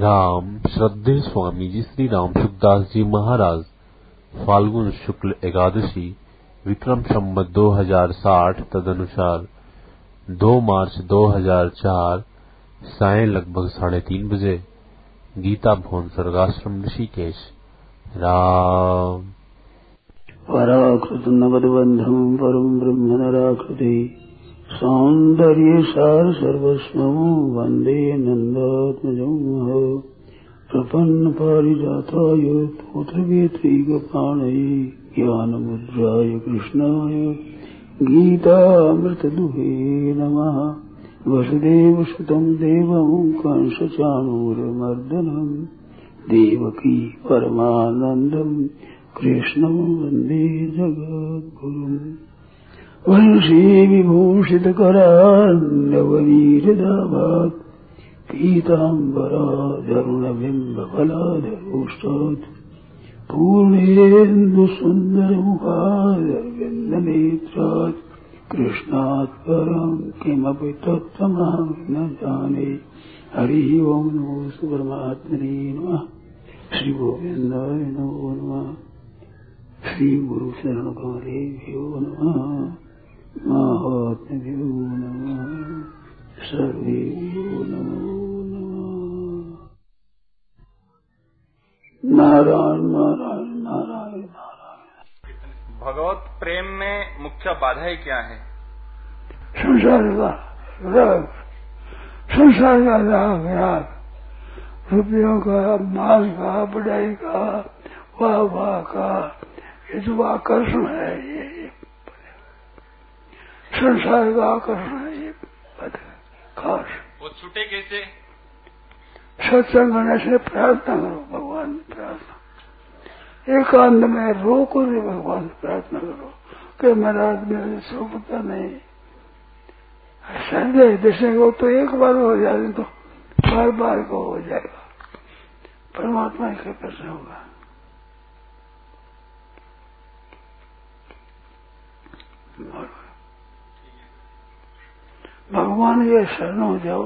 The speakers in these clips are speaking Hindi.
राम, श्रद्धे स्वामी जी, श्री राम सुखदास जी महाराज। फाल्गुन शुक्ल एकादशी, विक्रम संवत 2060 तदनुसार 2 मार्च 2004 साय लगभग साढ़े तीन बजे। गीता भवन स्वर्गाश्रम, ऋषिकेश। राम। पराकृत नवदबन्धम् परम् ब्रह्म नराकृति सौन्दर्यसार सर्वस्वम् वंदे नन्दात्मजम्। प्रपन्नपारिजाताय पुत्रवेत्रैकपाणये ज्ञानमुद्राय कृष्णाय। नमः। वसुदेवसुतम् देवम् कंसचाणूरमर्दनम् देवकी परमानन्दम्। कृष्णं वंदे जगद्गुरुम्। वंशी विभूषितकरान्नवनीरदाभात् पीताम्बराधरुणबिम्बफलाधरोष्टात् पूर्णेन्दुसुन्दरमुखादरविन्दनेत्रात् कृष्णात् परम् किमपि तत्त्वमहं न जाने हरिः ओम् नमो परमात्मने नमः। श्रीगोविन्दाय नमो नमः। श्रीगुरुशरणकारेभ्यो नमः। नारायण नारायण नारायण नारायण भगवत प्रेम में मुख्य बाधाएँ क्या है? संसार का राग संसार का राग राग। रुपयों का माल का बढ़ाई का, वाह वाह का ये जो आकर्षण है ये। संसार का आकर्षण है ये खास वो छूटे कैसे? सत्संग करने से प्रार्थना करो भगवान प्रार्थना। एकांत में रोको नहीं भगवान प्रार्थना करो कि महाराज मेरे सुपता नहीं संदेह दिशे को तो एक बार हो जाए तो बार बार को हो जाएगा। परमात्मा के प्रश्न होगा। भगवान के शरण हो जाओ।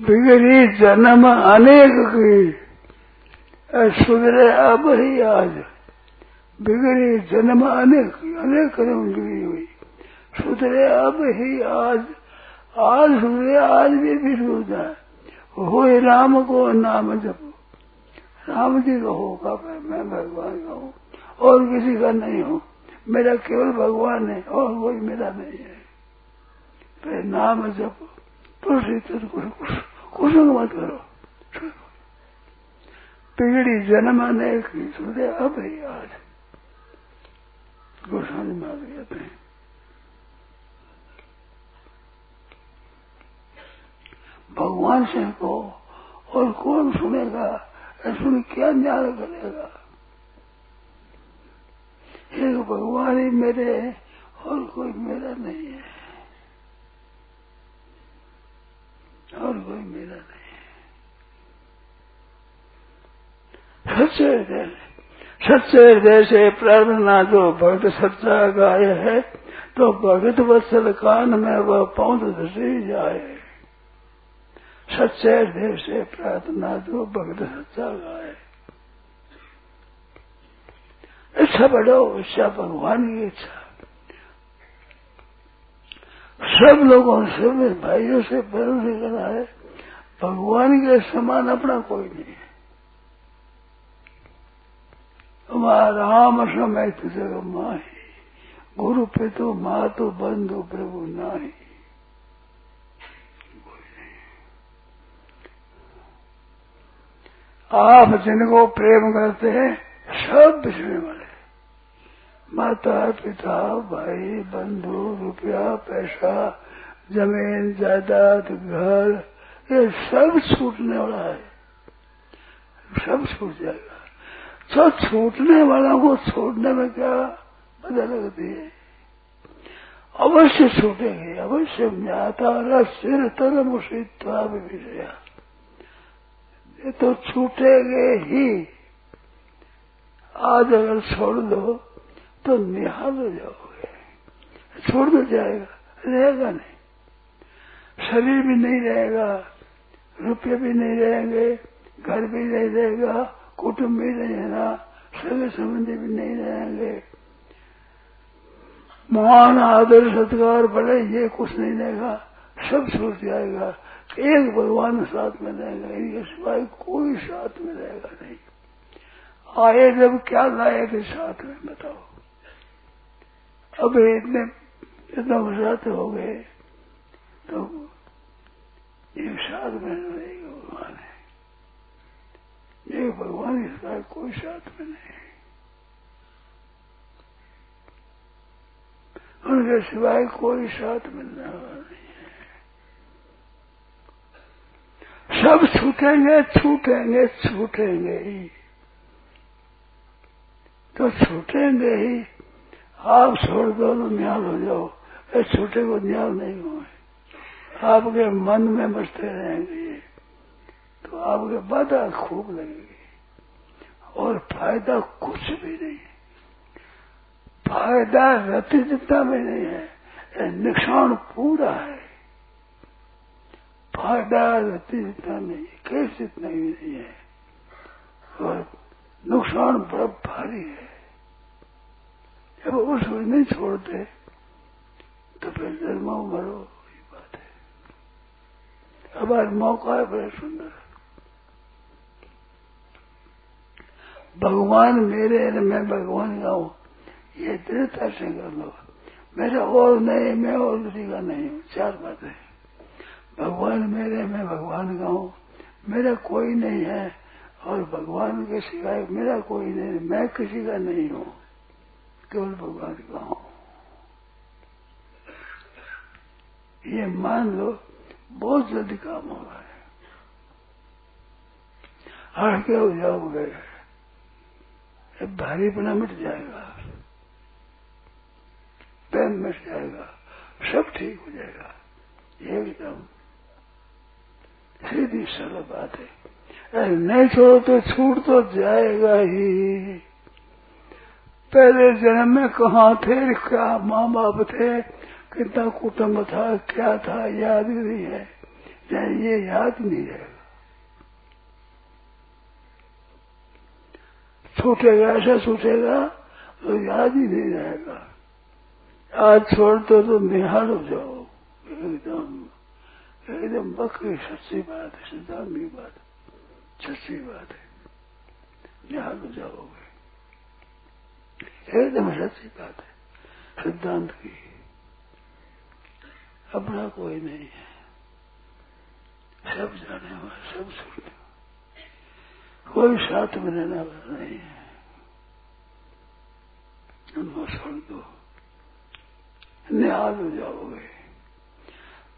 बिगड़ी जन्म अनेक की। सुधरे अब ही आज। बिगड़ी जन्म अनेक अनेक कदम बिगड़ी हुई। सुधरे अब ही आज। आज सुधरे आज भी विरोध है। हो राम को नाम जपो। राम जी का होगा मैं भगवान का हूँ और किसी का नहीं हूँ। मेरा केवल भगवान है, और कोई मेरा नहीं है। फिर नाम जप पुरुष कुछ मत करो। पीढ़ी जन्म की सुधे अब ही आज। गोस्वामी मार कहते हैं भगवान से को और कौन सुनेगा सुन क्या न्याय करेगा? एक भगवान ही मेरे है और कोई मेरा नहीं है। और कोई मेरा नहीं है। सच्चे हृदय सच्चे हृदय से प्रार्थना जो भक्त सच्चा गाय है तो भगत वत्सल कान में वह पौध धसी जाए। सच्चे हृदय से प्रार्थना जो भगत सच्चा गाय इच्छा बढ़ो इच्छा भगवान की इच्छा। सब लोगों से भाइयों से, बहनों से कहा है, भगवान के समान अपना कोई नहीं है। हमारा राम समय जग माही गुरु पितु मातु बंधु प्रभु नाही। आप जिनको प्रेम करते हैं, सब बिछड़ने वाले माता पिता भाई बंधु रुपया, पैसा, ज़मीन, जायदाद, घर, ये सब छूटने वाला है। सब छूट जाएगा। तो छूटने वाला को छोड़ने में क्या मज़ा लगती है? अवश्य छूटेंगे, अवश्य ज्ञाता सिर तरम उषित्वा विषया ये तो छूटेंगे ही। आज अगर छोड़ दो तो निहाल हो जाओगे। छोड़ दो जाएगा, रहेगा नहीं। शरीर भी नहीं रहेगा, रुपये भी नहीं रहेंगे, घर भी नहीं रहेगा, कुटुंब भी नहीं रहना, सगे संबंधी भी नहीं रहेंगे। महान आदर सत्कार बड़े ये कुछ नहीं रहेगा, सब छूट जाएगा। एक भगवान साथ में रहेगा इनके सिवाय कोई साथ में रहेगा नहीं। आए जब क्या लाए थे साथ में, बताओ। अब इतने इतना गुजरात हो गए तो एक साथ में रहेगा भगवान है। ये भगवान इसका कोई साथ में नहीं। उनके सिवाय कोई साथ मिलने वाला नहीं है। सब छूटेंगे छूटेंगे छूटेंगे ही। तो छूटेंगे ही आप छोड़ दो तो न्याल हो जाओ। ऐसे छूटे को न्याल नहीं हुए। आपके मन में बसते रहेंगे। तो आपके बाधा खूब लगेगी। और फ़ायदा कुछ भी नहीं फ़ायदा रति जितना भी नहीं है नुकसान पूरा है। फ़ायदा रति जितना नहीं है, कैसे इतना भी नहीं है। और नुकसान बड़ा भारी है। जब उसको नहीं छोड़ते तो फिर जन्मो मरो, ये बात है। अब आज मौका है बड़ा सुंदर। भगवान मेरे है, मैं भगवान का हूँ। ये दृढ़ता से कर लो। मेरा और नहीं, मैं और किसी का नहीं। हूँ चार बातें भगवान मेरे, मैं भगवान का हूँ। मेरा कोई नहीं है और भगवान के सिवाय मेरा कोई नहीं मैं किसी का नहीं हूँ। केवल भगवान का हूँ ये मान लो, बहुत जल्दी काम हो रहा है। हड़के हो जाओगे भारीपना मिट जाएगा। पैन मिट जाएगा, सब ठीक हो जाएगा। एकदम सीधी सरल बात है। नहीं छोड़ो तो छूट तो जाएगा ही। पहले जन्म में कहा थे? क्या माँ बाप थे? कितना कुटुम्ब था? क्या था? याद ही नहीं है। या ये याद नहीं रहेगा छूटेगा, ऐसा छूटेगा तो याद ही नहीं रहेगा। आज छोड़ दो तो निहाल हो जाओ। एकदम एकदम बकरी, सच्ची बात है सिद्धांत की बात सच्ची बात है। निहाल हो जाओगे। एकदम सच्ची बात है, सिद्धांत की। अपना कोई नहीं है। सब जाने वाला, सब सुनने कोई साथ में रहने वाला नहीं है। उनको छोड़ दो। निहाल हो जाओगे।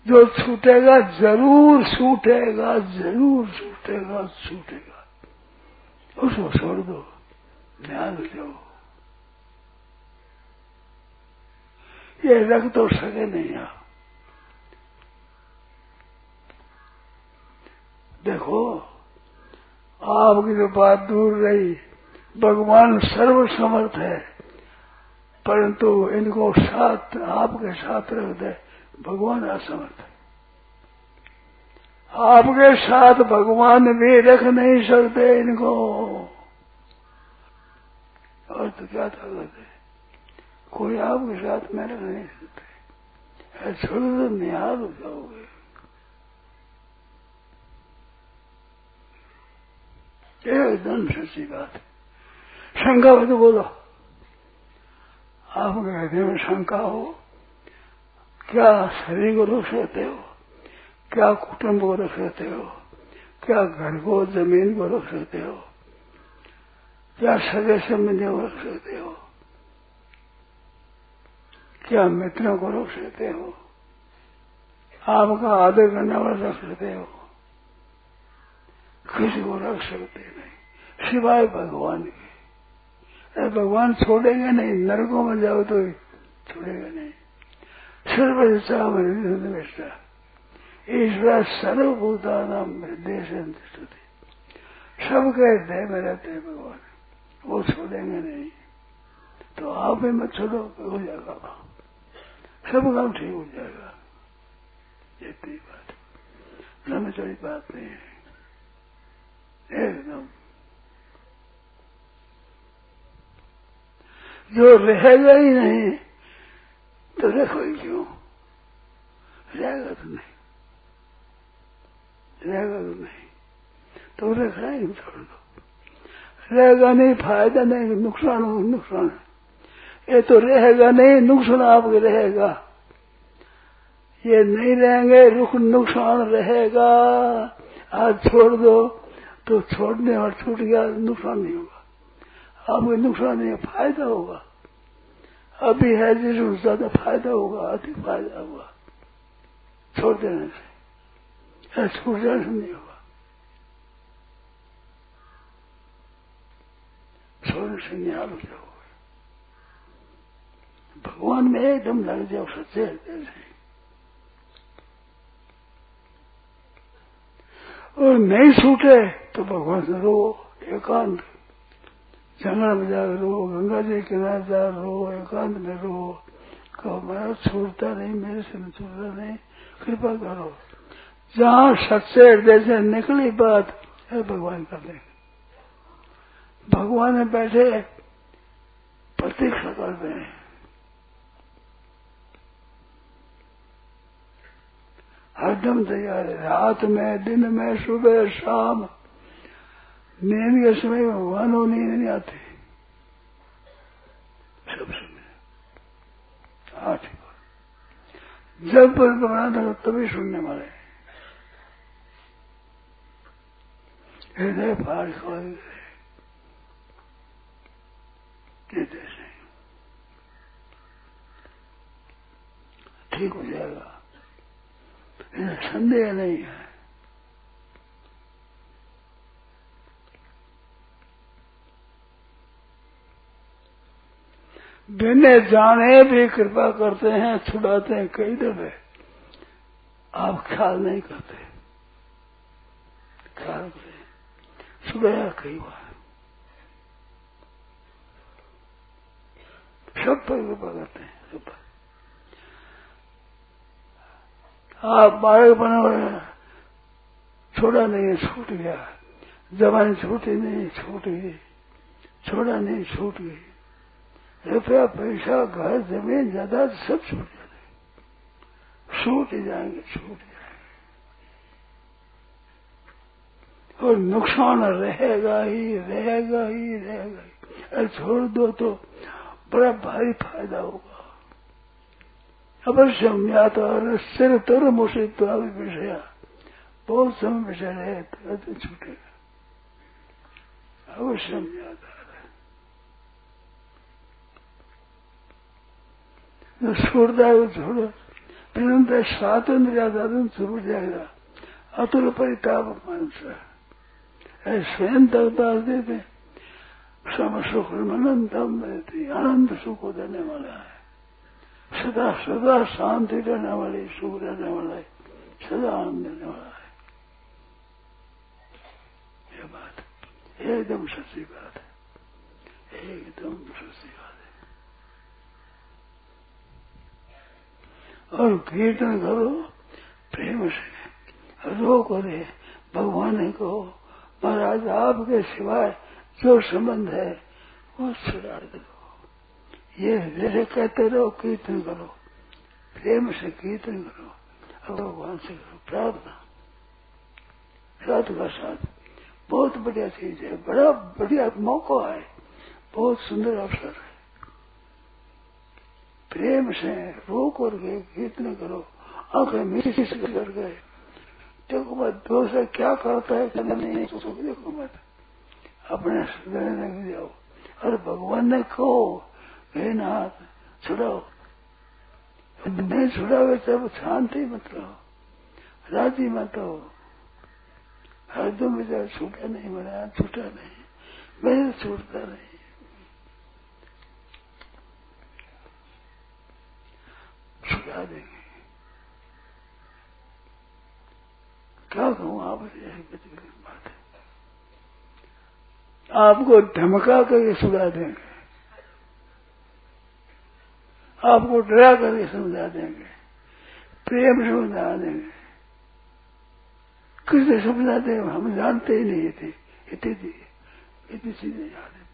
जो छूटेगा, ज़रूर छूटेगा ज़रूर छूटेगा छूटेगा। उसको छोड़ दो। निहाल हो जाओ। ये रख तो सके नहीं आप देखो, आपकी जो बात दूर रही, भगवान सर्व समर्थ है, परंतु इनको साथ, आपके साथ रख दे, भगवान असमर्थ है। आपके साथ भगवान भी रख नहीं सकते इनको। और तो क्या ताकत है? कोई आपके साथ में रख नहीं सकते छोड़ निहाल हो जाओगे एकदम सच्ची बात है। शंका हो तो बोलो आपके हृदय में शंका हो, क्या शरीर को रोक सकते हो, क्या कुटुंब को रख सकते हो, क्या घर को, ज़मीन को रख सकते हो, क्या सगे संबंधी को रख सकते हो क्या मित्रों को रोक सकते हो? आपका आदर करने वाला रख सकते हो? किसी को रख सकते नहीं। सिवाय भगवान के। अरे भगवान छोड़ेंगे नहीं, नरकों में जाओ तो छोड़ेगा नहीं। सर्व सर्वचा ईश्वर सर्वभूता नाम देश सबके हृदय में रहते हैं भगवान। वो छोड़ेंगे नहीं। तो आप ही मत छोड़ो, हो जाएगा सब काम ठीक हो जाएगा। इतनी बात लंबी चौड़ी बात नहीं है। एकदम। जो रहेगा ही नहीं तो रखो ही क्यों? रहेगा तो नहीं। रहेगा तो नहीं। तो रखना ही छोड़ दो। रहेगा नहीं, फ़ायदा नहीं, नुकसान हो, नुकसान ये तो रहेगा नहीं, नुकसान आपके रहेगा। ये नहीं रहेंगे, रुख नुकसान रहेगा। आज छोड़ दो तो छोड़ने और छूट गया, नुकसान नहीं होगा। आपको नुकसान नहीं फ़ायदा होगा। अभी है जिसको ज़्यादा फ़ायदा होगा, अधिक फ़ायदा होगा। छोड़ देने से छूट जाने से नहीं होगा। छोड़ने से निहाल हो जाओगे भगवान में एकदम लग जाओ, सच्चे हृदय से और नहीं छूटे तो भगवान से रो, एकांत। जंगल में जाकर रो, गंगा जी किनारे जा रो, एकांत में रो। कहो, मैं छूटता नहीं, मेरे से छूटता नहीं। कृपा करो। जहाँ सच्चे हृदय से निकली बात है भगवान कर देंगे। भगवान में बैठे, प्रतीक्षा कर रहे हैं। हरदम तैयार है रात में, दिन में, सुबह, शाम। नींद के समय भगवान वो नींद नहीं आती। सब समय आठ जब पर बनाता था तभी सुनने वाले। हृदय फाड़ खोल ठीक हो जाएगा। संदेह नहीं। है बिने जाने भी कृपा करते हैं, छुड़ाते हैं कई दफे आप ख्याल नहीं करते। ख्याल करते छुड़ाया कई बार। सब पर कृपा करते हैं सब पर आप बालक बना हुआ छोड़ा नहीं छूट गया जवानी छूटी नहीं, छूट गई छोड़ा नहीं, छूट गई रुपया, पैसा, घर, ज़मीन ज़्यादा सब छूट जाते छूट जाएँगे छूट जाएँगे। और नुकसान रहेगा ही रहेगा ही रहेगा ही। अरे छोड़ दो तो बड़ा भारी फ़ायदा होगा। अवश्य ज्ञात सिर तर मुसीब विषय बहुत समय विषय रहे तुरंत छूटेगा अवश्य ज्ञात जो छोड़ता है वो छोड़ो निरंतर स्वातंत्र जाता छूट जाएगा अतुल परिताप मानस स्वयं तकता देते सम सुख अनंतम रहती आनंद सुख को देने वाला है सदा सदा शांति रहने वाली, सुख रहने वाला है सदा आनंद देने वाला। है ये बात, एकदम सच्ची बात है। एकदम सच्ची बात है। और कीर्तन करो, प्रेम से, रो करे, भगवान को महाराज, आपके सिवाय जो संबंध है, वो छुड़ा दो ये हृदय कहते रहो, कीर्तन करो। प्रेम से कीर्तन करो और भगवान से करो, प्रार्थना। साथ का साथ बहुत बढ़िया चीज़ है, बड़ा बढ़िया मौका है, बहुत सुंदर अवसर है। प्रेम से रो कर गए, कीर्तन करो, आँखें मीठी कर गए। देखो मत दूसरा क्या करता है, क्या नहीं, देखो मत। अपने जाओ, और भगवान ने कहो नाथ छुड़ाओ। नहीं छुड़ाओगे तब शांति मत रहो, राज़ी मत हो। हरदम बेचारा छूटा नहीं, मेरा छूटा नहीं मेरे छूटता नहीं। छुड़ा देंगे। क्या कहूँ, आप बात है आपको धमका करके सुधा देंगे। आपको डरा करके समझा देंगे, प्रेम से समझा देंगे। किसने समझा दे? हम जानते ही नहीं थे, इतनी थी इतनी चीज़ें याद है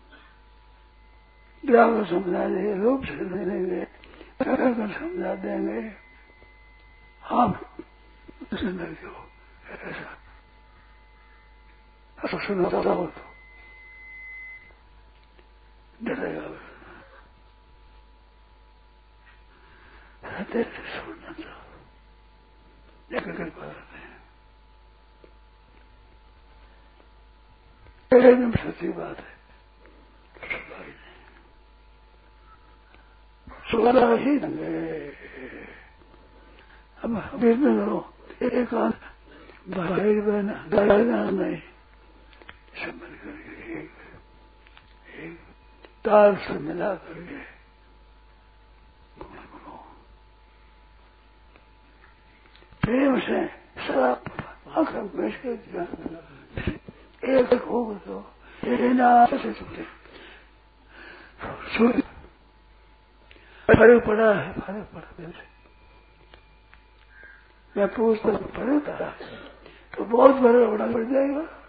ग्राहक समझा देंगे रूप समझ देंगे, डरा कर समझा देंगे। आप सुंदर क्यों ऐसा। ऐसा सुना हो तो डरेगा हृदय से सुनना चाहो एक कृपा करते हैं एकदम सच्ची बात है। सुना ही। अब बिज़नेस हो। एक भाई बहन दादा नहीं समझ करके एक ताल से मिला करके प्रेम से शराब आँख में एक एक होगा से छूटे फ़र्क पड़ा है? फ़र्क पड़ा मेरे मैं पूछता फ़र्क था तो बहुत फ़र्क बड़ा पड़ जाएगा।